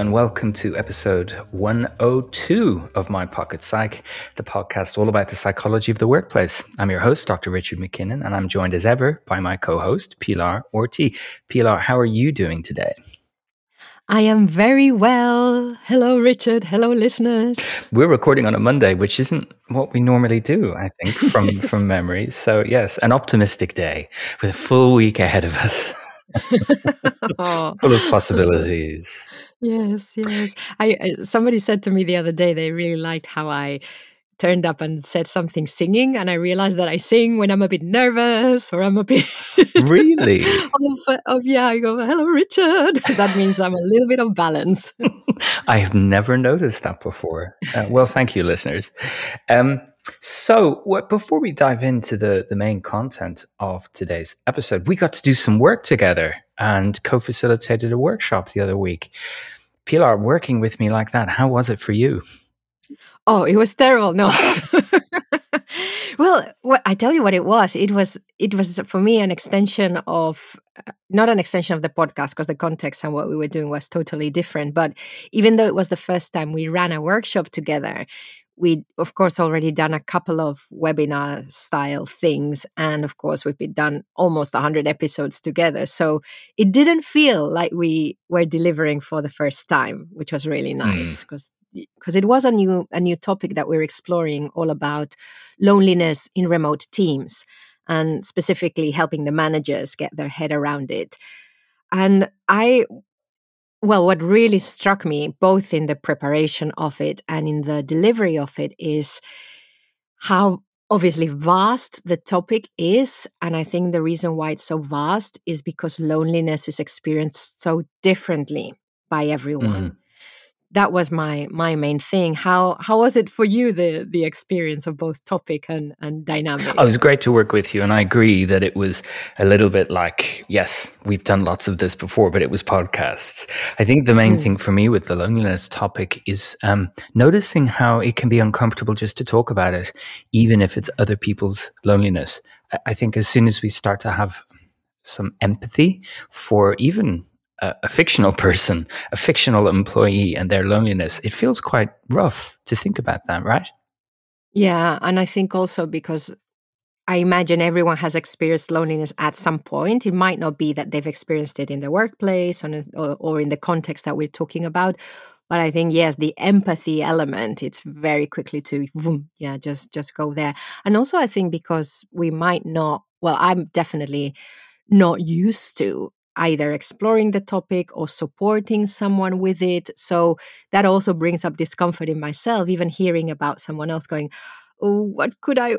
and welcome to episode 102 of My Pocket Psych, the podcast all about the psychology of the workplace. I'm your host, Dr. Richard MacKinnon, and I'm joined as ever by my co host, Pilar Orti. Pilar, how are you doing today? I am very well. Hello, Richard. Hello, listeners. We're recording on a Monday, which isn't what we normally do, I think, from, yes. from memory. So, yes, an optimistic day with a full week ahead of us. oh. Full of oh. possibilities. Yes, yes. I somebody said to me the other day they really liked how I turned up and said something singing and I realized that I sing when I'm a bit nervous or I'm a bit Really? of, of, yeah, I go, hello Richard. that means I'm a little bit of balance. I have never noticed that before. Uh, well, thank you, listeners. Um, so, what, before we dive into the, the main content of today's episode, we got to do some work together and co facilitated a workshop the other week. Pilar, working with me like that, how was it for you? Oh, it was terrible. No. well, what, I tell you what it was. It was it was for me an extension of uh, not an extension of the podcast because the context and what we were doing was totally different. But even though it was the first time we ran a workshop together, we of course already done a couple of webinar style things and of course we've been done almost 100 episodes together so it didn't feel like we were delivering for the first time which was really nice because mm. because it was a new a new topic that we're exploring all about loneliness in remote teams and specifically helping the managers get their head around it and i well, what really struck me, both in the preparation of it and in the delivery of it, is how obviously vast the topic is. And I think the reason why it's so vast is because loneliness is experienced so differently by everyone. Mm that was my my main thing. How how was it for you the the experience of both topic and and dynamic? Oh, it was great to work with you and i agree that it was a little bit like yes we've done lots of this before but it was podcasts. I think the main mm. thing for me with the loneliness topic is um, noticing how it can be uncomfortable just to talk about it even if it's other people's loneliness. I think as soon as we start to have some empathy for even a, a, fictional person, a fictional employee, and their loneliness, it feels quite rough to think about that, right? Yeah. And I think also because I imagine everyone has experienced loneliness at some point. It might not be that they've experienced it in the workplace or, or in the context that we're talking about. But I think yes, the empathy element, it's very quickly to yeah, just just go there. And also I think because we might not well, I'm definitely not used to either exploring the topic or supporting someone with it. So that also brings up discomfort in myself, even hearing about someone else going, Oh, what could I?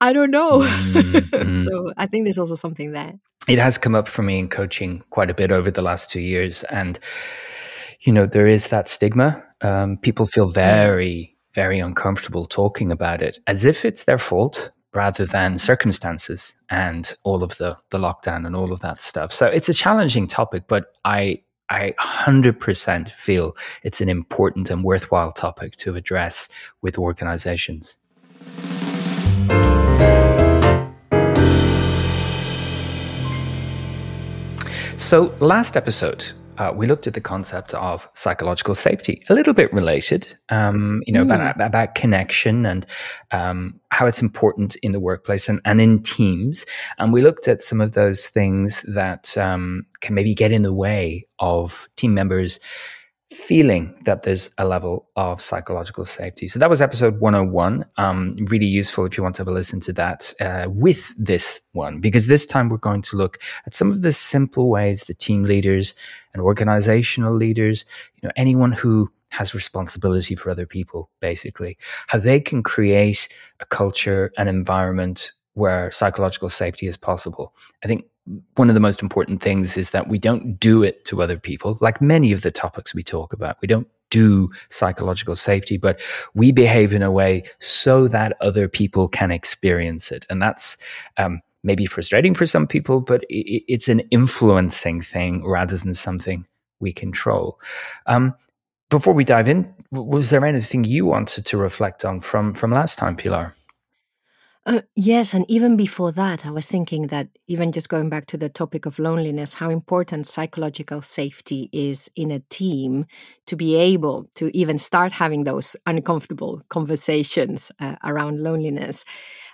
I don't know. Mm-hmm. so I think there's also something there. It has come up for me in coaching quite a bit over the last two years. And, you know, there is that stigma. Um, people feel mm. very, very uncomfortable talking about it as if it's their fault rather than circumstances and all of the the lockdown and all of that stuff. So it's a challenging topic, but I I 100% feel it's an important and worthwhile topic to address with organizations. So, last episode, uh, we looked at the concept of psychological safety, a little bit related, um, you know, mm. about, about connection and um, how it's important in the workplace and, and in teams. And we looked at some of those things that um, can maybe get in the way of team members feeling that there's a level of psychological safety. So that was episode 101. Um, really useful if you want to have a listen to that uh, with this one, because this time we're going to look at some of the simple ways the team leaders and organizational leaders, you know, anyone who has responsibility for other people, basically, how they can create a culture, an environment where psychological safety is possible. I think one of the most important things is that we don't do it to other people, like many of the topics we talk about. We don't do psychological safety, but we behave in a way so that other people can experience it. And that's um, maybe frustrating for some people, but it, it's an influencing thing rather than something we control. Um, before we dive in, was there anything you wanted to reflect on from from last time, Pilar? Uh, yes, and even before that, I was thinking that even just going back to the topic of loneliness, how important psychological safety is in a team to be able to even start having those uncomfortable conversations uh, around loneliness.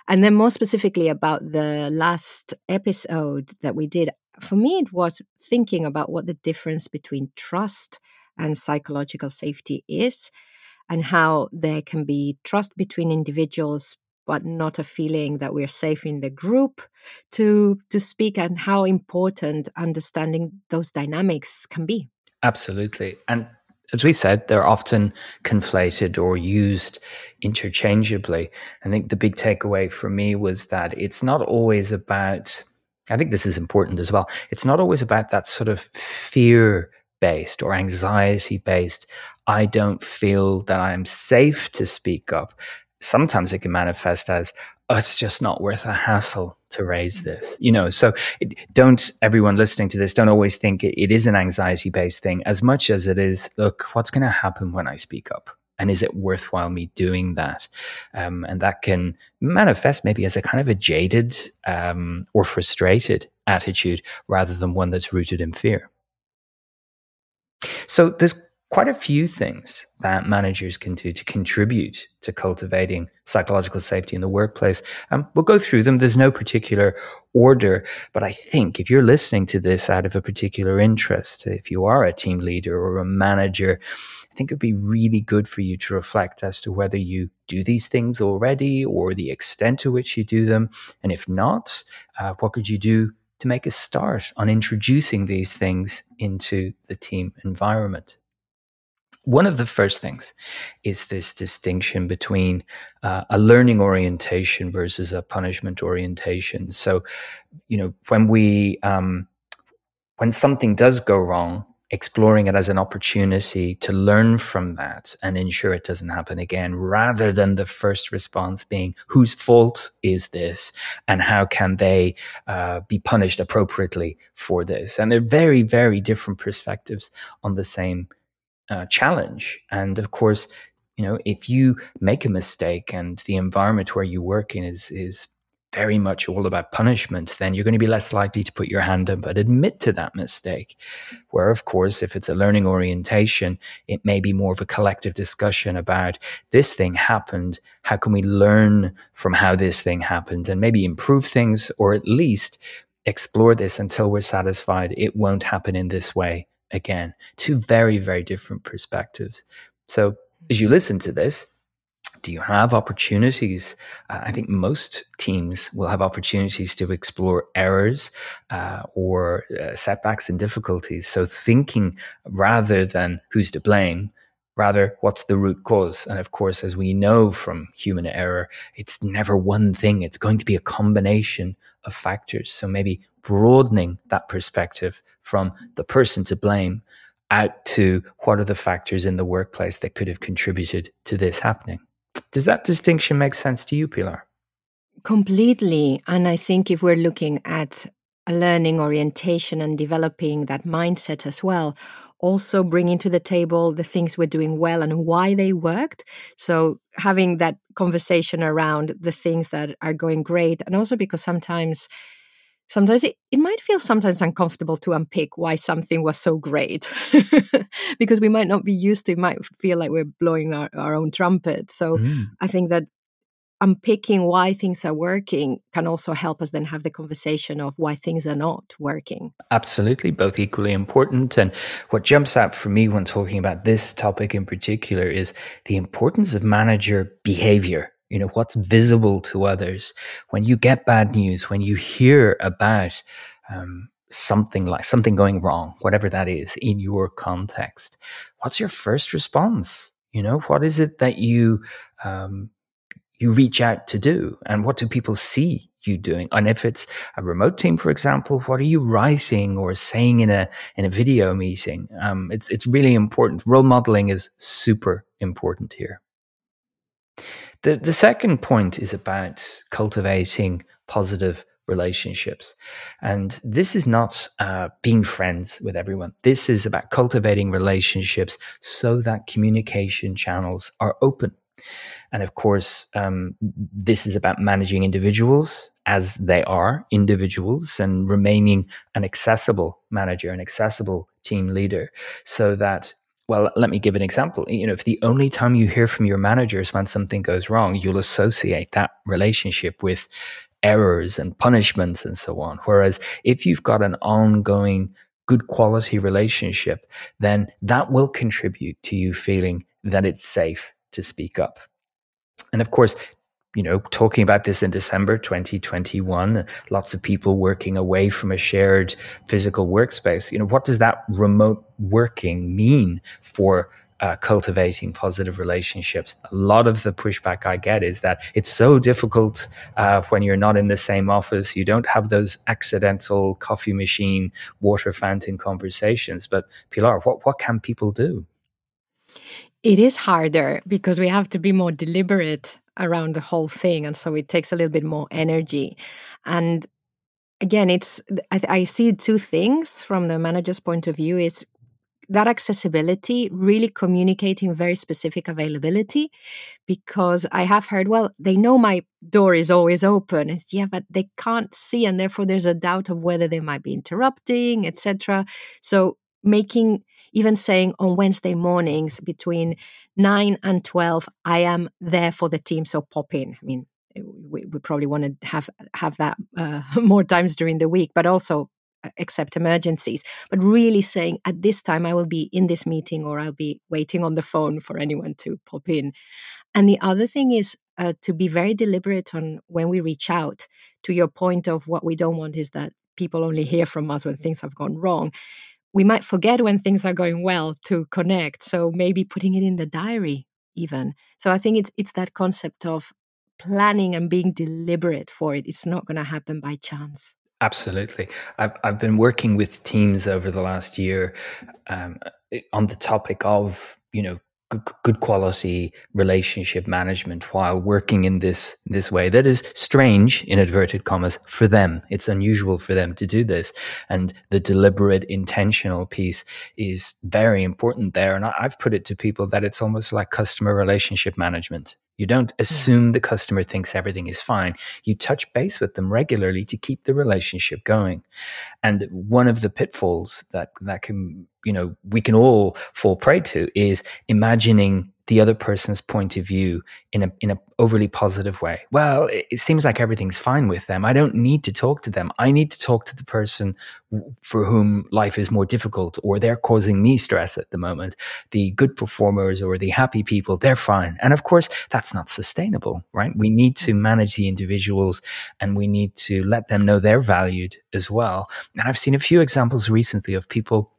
And then, more specifically, about the last episode that we did, for me, it was thinking about what the difference between trust and psychological safety is, and how there can be trust between individuals but not a feeling that we're safe in the group to to speak and how important understanding those dynamics can be. Absolutely. And as we said they're often conflated or used interchangeably. I think the big takeaway for me was that it's not always about i think this is important as well it's not always about that sort of fear based or anxiety based i don't feel that i'm safe to speak up sometimes it can manifest as oh, it's just not worth a hassle to raise this you know? So it, don't everyone listening to this don't always think it, it is an anxiety based thing as much as it is look what's going to happen when i speak up? And is it worthwhile me doing that? Um, and that can manifest maybe as a kind of a jaded um, or frustrated attitude rather than one that's rooted in fear. So there's quite a few things that managers can do to contribute to cultivating psychological safety in the workplace. Um, we'll go through them. There's no particular order, but I think if you're listening to this out of a particular interest, if you are a team leader or a manager, I think it'd be really good for you to reflect as to whether you do these things already or the extent to which you do them. And if not, uh, what could you do to make a start on introducing these things into the team environment? One of the first things is this distinction between uh, a learning orientation versus a punishment orientation. So, you know, when we, um, when something does go wrong, exploring it as an opportunity to learn from that and ensure it doesn't happen again, rather than the first response being, whose fault is this? And how can they uh, be punished appropriately for this? And they're very, very different perspectives on the same uh, challenge. And of course, you know, if you make a mistake and the environment where you work in is is very much all about punishment, then you're going to be less likely to put your hand up and admit to that mistake. Where, of course, if it's a learning orientation, it may be more of a collective discussion about this thing happened. How can we learn from how this thing happened and maybe improve things or at least explore this until we're satisfied it won't happen in this way again. Two very, very different perspectives. So as you listen to this, do you have opportunities? Uh, I think most teams will have opportunities to explore errors uh, or uh, setbacks and difficulties. So, thinking rather than who's to blame, rather what's the root cause. And of course, as we know from human error, it's never one thing, it's going to be a combination of factors. So, maybe broadening that perspective from the person to blame out to what are the factors in the workplace that could have contributed to this happening. Does that distinction make sense to you, Pilar? Completely. And I think if we're looking at a learning orientation and developing that mindset as well, also bringing to the table the things we're doing well and why they worked. So having that conversation around the things that are going great. And also because sometimes sometimes it, it might feel sometimes uncomfortable to unpick why something was so great because we might not be used to it might feel like we're blowing our, our own trumpet so mm. i think that unpicking why things are working can also help us then have the conversation of why things are not working. Absolutely, both equally important. And what jumps out for me when talking about this topic in particular is the importance of manager behavior you know what's visible to others when you get bad news when you hear about um, something like something going wrong whatever that is in your context what's your first response you know what is it that you um, you reach out to do and what do people see you doing and if it's a remote team for example what are you writing or saying in a in a video meeting um, it's it's really important role modeling is super important here the, the second point is about cultivating positive relationships. And this is not uh, being friends with everyone. This is about cultivating relationships so that communication channels are open. And of course, um, this is about managing individuals as they are individuals and remaining an accessible manager, an accessible team leader, so that well, let me give an example. You know, if the only time you hear from your manager is when something goes wrong, you'll associate that relationship with errors and punishments and so on. Whereas if you've got an ongoing good quality relationship, then that will contribute to you feeling that it's safe to speak up. And of course, you know, talking about this in December 2021, lots of people working away from a shared physical workspace. You know, what does that remote working mean for uh, cultivating positive relationships? A lot of the pushback I get is that it's so difficult uh, when you're not in the same office. You don't have those accidental coffee machine, water fountain conversations. But Pilar, what, what can people do? It is harder because we have to be more deliberate around the whole thing. And so it takes a little bit more energy. And again, it's, I, I see two things from the manager's point of view. It's that accessibility, really communicating very specific availability, because I have heard, well, they know my door is always open. It's, yeah, but they can't see, and therefore there's a doubt of whether they might be interrupting, etc. So making even saying on Wednesday mornings between 9 and 12, I am there for the team, so pop in. I mean, we, we probably want to have have that uh, more times during the week, but also uh, accept emergencies. But really saying at this time I will be in this meeting or I'll be waiting on the phone for anyone to pop in. And the other thing is uh, to be very deliberate on when we reach out. To your point of what we don't want is that people only hear from us when things have gone wrong we might forget when things are going well to connect so maybe putting it in the diary even. So i think it's it's that concept of planning and being deliberate for it. It's not going to happen by chance. Absolutely. I've, I've been working with teams over the last year um, on the topic of you know good quality relationship management while working in this this way that is strange in inverted commas for them. It's unusual for them to do this. And the deliberate intentional piece is very important there. And i've put it to people that it's almost like customer relationship management you don't assume the customer thinks everything is fine. You touch base with them regularly to keep the relationship going. And one of the pitfalls that that can, you know, we can all fall prey to is imagining the other person's point of view in a in a overly positive way. Well, it, it, seems like everything's fine with them. I don't need to talk to them. I need to talk to the person for whom life is more difficult or they're causing me stress at the moment. The good performers or the happy people, they're fine. And of course, that's not sustainable, right? We need to manage the individuals and we need to let them know they're valued as well. And I've seen a few examples recently of people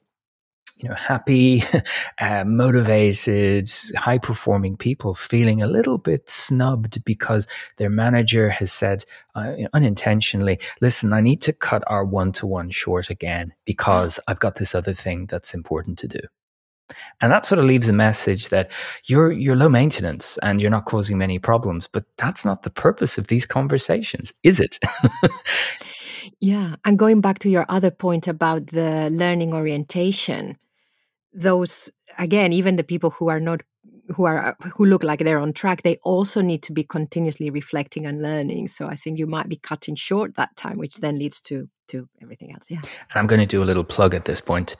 you know, happy, uh, motivated, high performing people feeling a little bit snubbed because their manager has said uh, unintentionally, listen, I need to cut our one to one short again because I've got this other thing that's important to do. And that sort of leaves a message that you're you're low maintenance and you're not causing many problems, but that's not the purpose of these conversations, is it? yeah, and going back to your other point about the learning orientation, those again even the people who are not who are who look like they're on track they also need to be continuously reflecting and learning. So i think you might be cutting short that time which then leads to to everything else yeah and i'm going to do a little plug at this point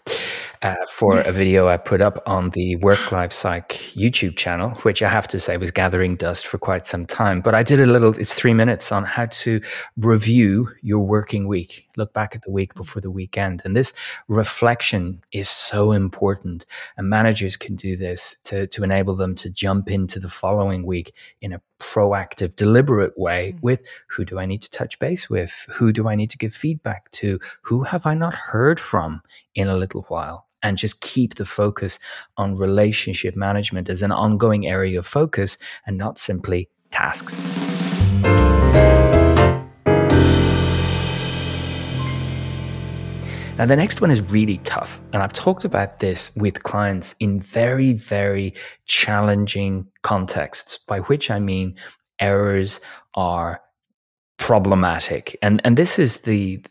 uh, for yes. a video I put up on the Work Life Psych YouTube channel, which I have to say was gathering dust for quite some time. But I did a little, it's three minutes on how to review your working week, look back at the week before the weekend. And this reflection is so important. And managers can do this to, to enable them to jump into the following week in a proactive, deliberate way mm. with who do I need to touch base with? Who do I need to give feedback to? Who have I not heard from in a little while? And just keep the focus on relationship management as an ongoing area of focus and not simply tasks. Now, the next one is really tough. And I've talked about this with clients in very, very challenging contexts, by which I mean errors are problematic. And, and this is the,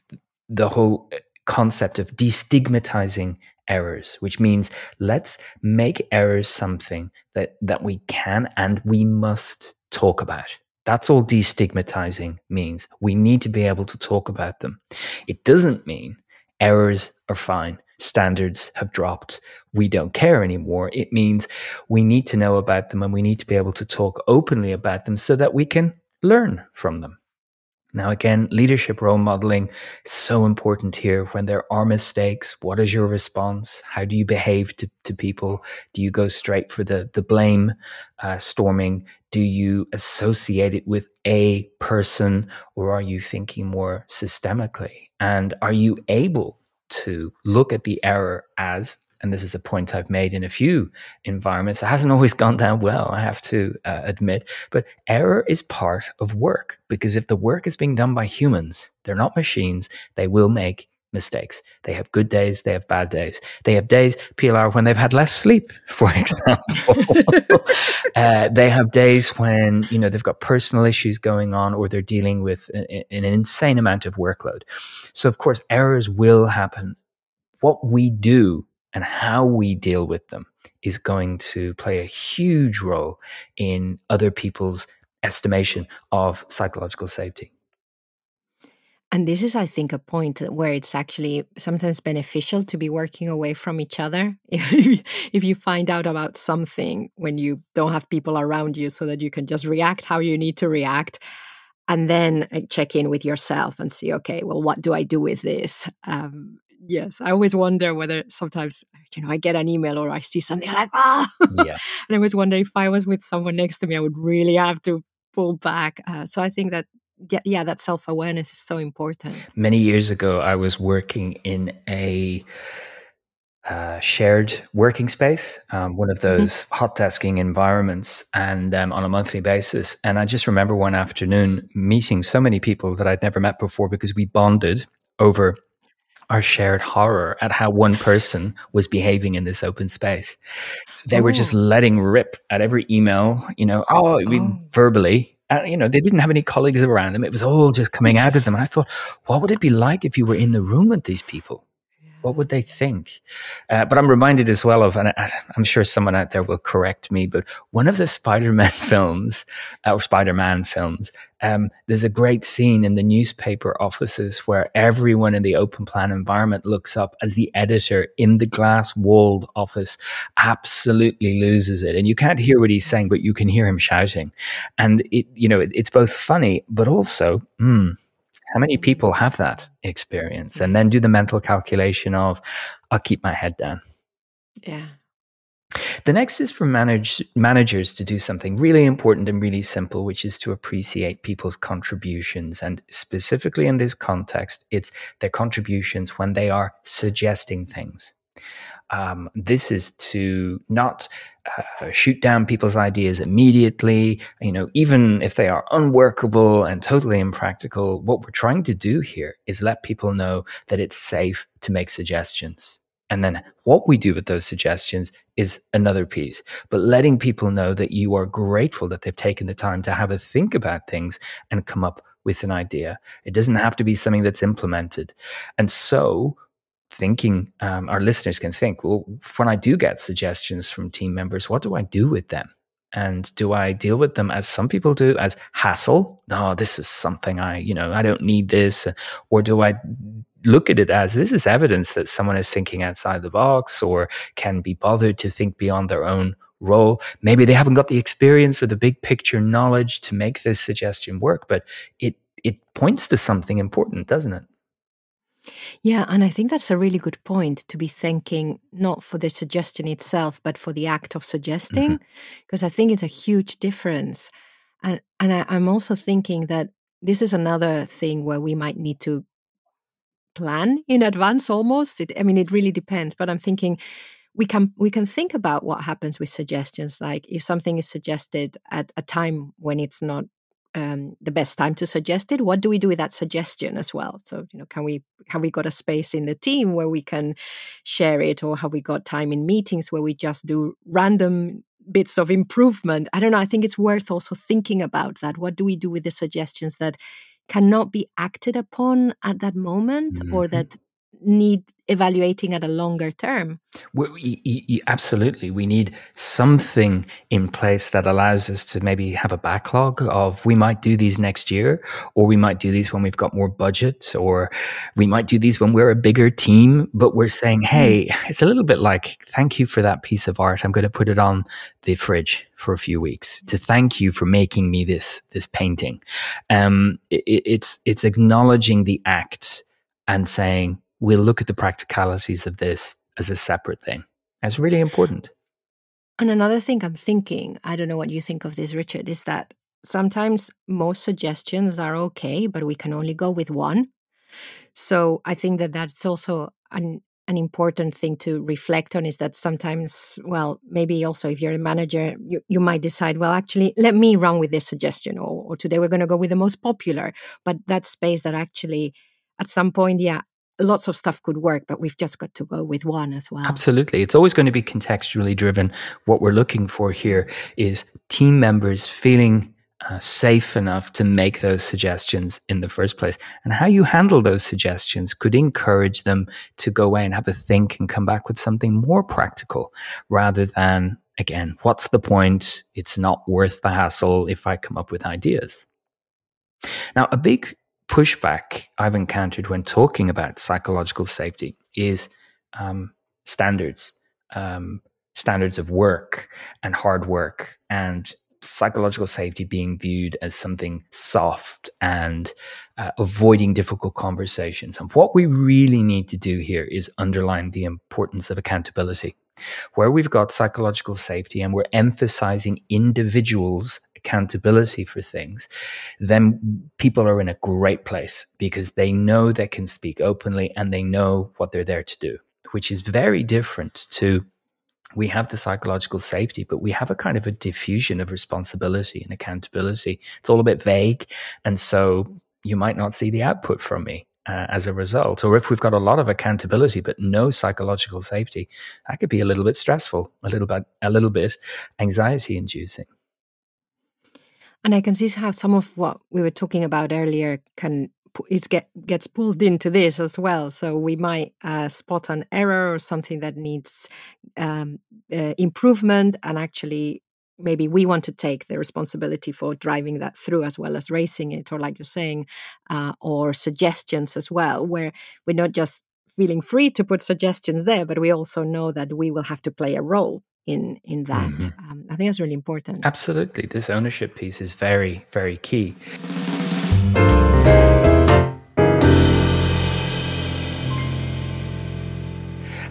the whole concept of destigmatizing errors, which means let's make errors something that, that we can and we must talk about. That's all destigmatizing means. We need to be able to talk about them. It doesn't mean errors are fine. Standards have dropped. We don't care anymore. It means we need to know about them and we need to be able to talk openly about them so that we can learn from them. Now, again, leadership role modeling is so important here. When there are mistakes, what is your response? How do you behave to, to people? Do you go straight for the, the blame uh, storming? Do you associate it with a person or are you thinking more systemically? And are you able to look at the error as and this is a point I've made in a few environments. It hasn't always gone down well, I have to uh, admit. But error is part of work because if the work is being done by humans, they're not machines, they will make mistakes. They have good days, they have bad days. They have days, Pilar, when they've had less sleep, for example. uh, they have days when, you know, they've got personal issues going on or they're dealing with an, an insane amount of workload. So, of course, errors will happen. What we do and how we deal with them is going to play a huge role in other people's estimation of psychological safety. And this is, I think, a point where it's actually sometimes beneficial to be working away from each other. If you, find out about something when you don't have people around you so that you can just react how you need to react, and then uh, check in with yourself and see, okay, well, what do I do with this? Um, yes, I always wonder whether sometimes you know I get an email or I see something like ah, yeah. and I always wonder if I was with someone next to me, I would really have to pull back. Uh, so I think that yeah, yeah that self awareness is so important. Many years ago, I was working in a uh, shared working space, um, one of mm-hmm. those mm-hmm. hot desking environments, and um, on a monthly basis. And I just remember one afternoon meeting so many people that I'd never met before because we bonded over our shared horror at how one person was behaving in this open space. They oh. were just oh. letting rip at every email, you know, oh, oh. verbally. Uh, you know, they didn't have any colleagues around them. It was all just coming out of them. And I thought, what would it be like if you were in the room with these people? What would they think? Uh, but I'm reminded as well of, and I, am sure someone out there will correct me, but one of the Spider-Man films, uh, or Spider-Man films, um, there's a great scene in the newspaper offices where everyone in the open plan environment looks up as the editor in the glass walled office absolutely loses it. And you can't hear what he's saying, but you can hear him shouting. And it, you know, it, it's both funny, but also, hmm, how many people have that experience and then do the mental calculation of, I'll keep my head down? Yeah. The next is for manage, managers to do something really important and really simple, which is to appreciate people's contributions. And specifically in this context, it's their contributions when they are suggesting things. Um, this is to not uh, shoot down people's ideas immediately. You know, even if they are unworkable and totally impractical, what we're trying to do here is let people know that it's safe to make suggestions. And then what we do with those suggestions is another piece. But letting people know that you are grateful that they've taken the time to have a think about things and come up with an idea. It doesn't have to be something that's implemented. And so thinking um, our listeners can think well when i do get suggestions from team members what do i do with them? And do i deal with them as some people do as hassle? No this is something i you know i don't need this. Or do i look at it as this is evidence that someone is thinking outside the box or can be bothered to think beyond their own role. Maybe they haven't got the experience or the big picture knowledge to make this suggestion work but it it points to something important doesn't it yeah, and I think that's a really good point to be thanking not for the suggestion itself, but for the act of suggesting, because mm-hmm. I think it's a huge difference. And and I, I'm also thinking that this is another thing where we might need to plan in advance almost. It, I mean, it really depends, but I'm thinking we can we can think about what happens with suggestions like if something is suggested at a time when it's not um, the best time to suggest it what do we do with that suggestion as well? So you know can we have we got a space in the team where we can share it or have we got time in meetings where we just do random bits of improvement? I don't know i think it's worth also thinking about that. What do we do with the suggestions that cannot be acted upon at that moment mm-hmm. or that need evaluating at a longer term. We, absolutely. We need something in place that allows us to maybe have a backlog of we might do these next year, or we might do these when we've got more budget, or we might do these when we're a bigger team. But we're saying, hey, mm. it's a little bit like, thank you for that piece of art. I'm going to put it on the fridge for a few weeks to thank you for making me this this painting. Um, it, it's it's acknowledging the act and saying we'll look at the practicalities of this as a separate thing. That's really important. And another thing I'm thinking, I don't know what you think of this, Richard, is that sometimes most suggestions are okay, but we can only go with one. So I think that that's also an an important thing to reflect on is that sometimes, well, maybe also if you're a manager, you, you might decide, well, actually, let me run with this suggestion, or, or today we're going to go with the most popular. But that space that actually, at some point, yeah, lots of stuff could work, but we've just got to go with one as well. Absolutely. It's always going to be contextually driven. What we're looking for here is team members feeling uh, safe enough to make those suggestions in the first place. And how you handle those suggestions could encourage them to go away and have a think and come back with something more practical rather than, again, what's the point? It's not worth the hassle if I come up with ideas. Now, a big pushback I've encountered when talking about psychological safety is um, standards, um, standards of work and hard work, and psychological safety being viewed as something soft and uh, avoiding difficult conversations. And what we really need to do here is underline the importance of accountability. Where we've got psychological safety and we're emphasizing individuals accountability for things, then people are in a great place because they know they can speak openly and they know what they're there to do, which is very different to we have the psychological safety, but we have a kind of a diffusion of responsibility and accountability. It's all a bit vague. And so you might not see the output from me. Uh, as a result, or if we've got a lot of accountability but no psychological safety, that could be a little bit stressful, a little bit, a little bit anxiety inducing. And I can see how some of what we were talking about earlier can it get gets pulled into this as well. So we might uh, spot an error or something that needs um, uh, improvement, and actually maybe we want to take the responsibility for driving that through as well as racing it, or like you're saying, uh, or suggestions as well, where we're not just feeling free to put suggestions there, but we also know that we will have to play a role in in that. Mm-hmm. Um, I think that's really important. Absolutely, this ownership piece is very very key.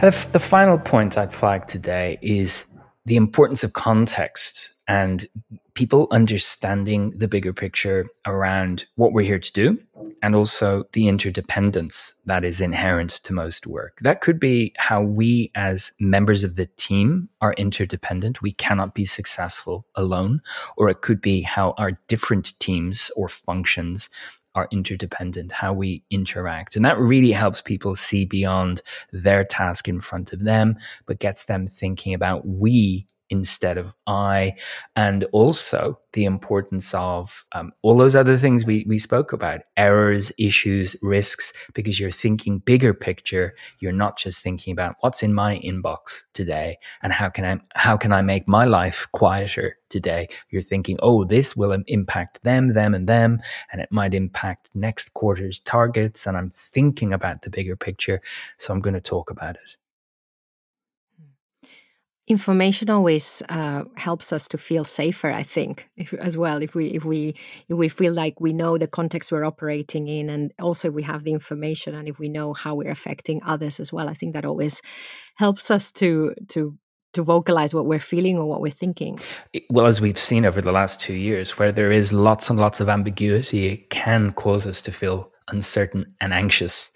The final point I'd flag today is the importance of context and people understanding the bigger picture around what we're here to do and also the interdependence that is inherent to most work. That could be how we, as members of the team, are interdependent. We cannot be successful alone. Or it could be how our different teams or functions are interdependent, how we interact. And that really helps people see beyond their task in front of them, but gets them thinking about we instead of I, and also the importance of um, all those other things we, we spoke about errors, issues, risks, because you're thinking bigger picture. You're not just thinking about what's in my inbox today and how can I how can I make my life quieter today. You're thinking, oh, this will impact them, them, and them, and it might impact next quarter's targets. And I'm thinking about the bigger picture, so I'm going to talk about it information always uh, helps us to feel safer i think if, as well if we if we if we feel like we know the context we're operating in and also if we have the information and if we know how we're affecting others as well i think that always helps us to to to vocalize what we're feeling or what we're thinking. Well as we've seen over the last two years where there is lots and lots of ambiguity it can cause us to feel uncertain and anxious.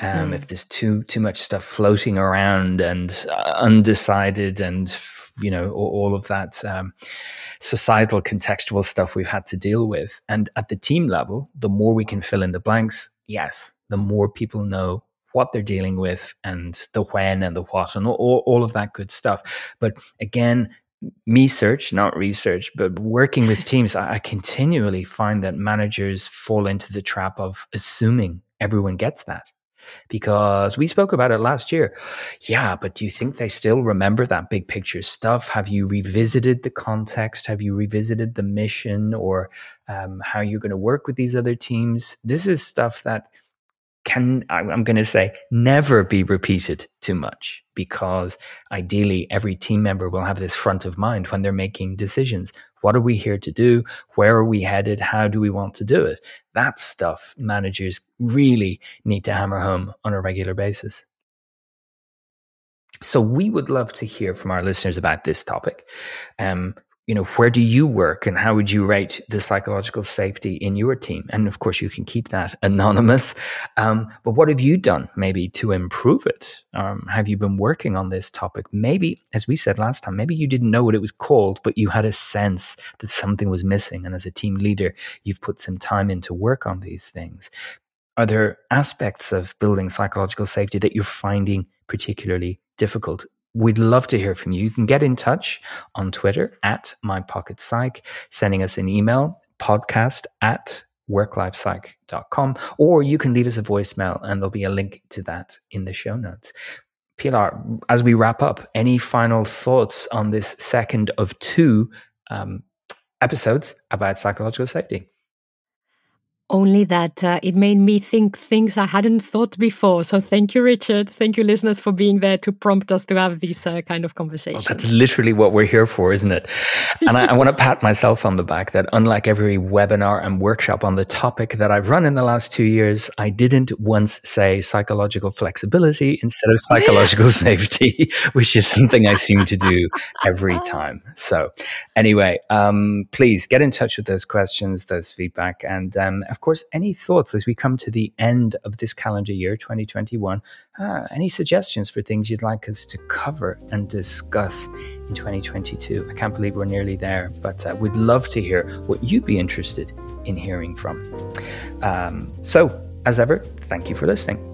Um, mm. If there's too too much stuff floating around and uh, undecided, and you know all, of that um, societal contextual stuff we've had to deal with, and at the team level, the more we can fill in the blanks, yes, the more people know what they're dealing with and the when and the what and all, all of that good stuff. But again, me search, not research, but working with teams, I, I continually find that managers fall into the trap of assuming everyone gets that. because we spoke about it last year. Yeah, but do you think they still remember that big picture stuff? Have you revisited the context? Have you revisited the mission or um, how you're going to work with these other teams? This is stuff that can I'm going to say never be repeated too much because ideally every team member will have this front of mind when they're making decisions. What are we here to do? Where are we headed? How do we want to do it? That stuff managers really need to hammer home on a regular basis. So we would love to hear from our listeners about this topic. Um, you know, where do you work and how would you rate the psychological safety in your team? And of course, you can keep that anonymous. Um, but what have you done maybe to improve it? Um, have you been working on this topic? Maybe, as we said last time, maybe you didn't know what it was called, but you had a sense that something was missing. And as a team leader, you've put some time into work on these things. Are there aspects of building psychological safety that you're finding particularly difficult We'd love to hear from you. You can get in touch on Twitter at mypocketpsych, sending us an email, podcast at worklifepsych.com, or you can leave us a voicemail and there'll be a link to that in the show notes. Pilar, as we wrap up, any final thoughts on this second of two um, episodes about psychological safety? Only that uh, it made me think things I hadn't thought before. So thank you, Richard. Thank you, listeners, for being there to prompt us to have these uh, kind of conversations. Well, that's literally what we're here for, isn't it? And yes. I, I want to pat myself on the back that unlike every webinar and workshop on the topic that I've run in the last two years, I didn't once say psychological flexibility instead of psychological safety, which is something I seem to do every time. So anyway, um, please get in touch with those questions, those feedback, and um, of course, any thoughts as we come to the end of this calendar year, 2021? Uh, any suggestions for things you'd like us to cover and discuss in 2022? I can't believe we're nearly there, but uh, we'd love to hear what you'd be interested in hearing from. Um, so, as ever, thank you for listening.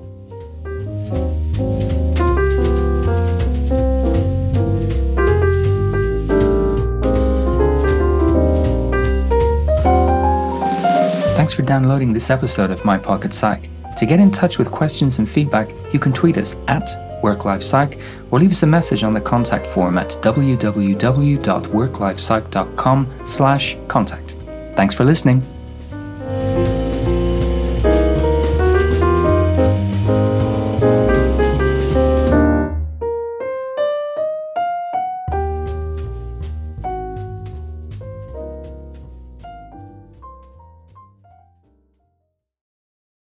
For downloading this episode of My Pocket Psych. To get in touch with questions and feedback, you can tweet us at WorkLifePsych or leave us a message on the contact form at www.worklifepsych.com slash contact. Thanks for listening.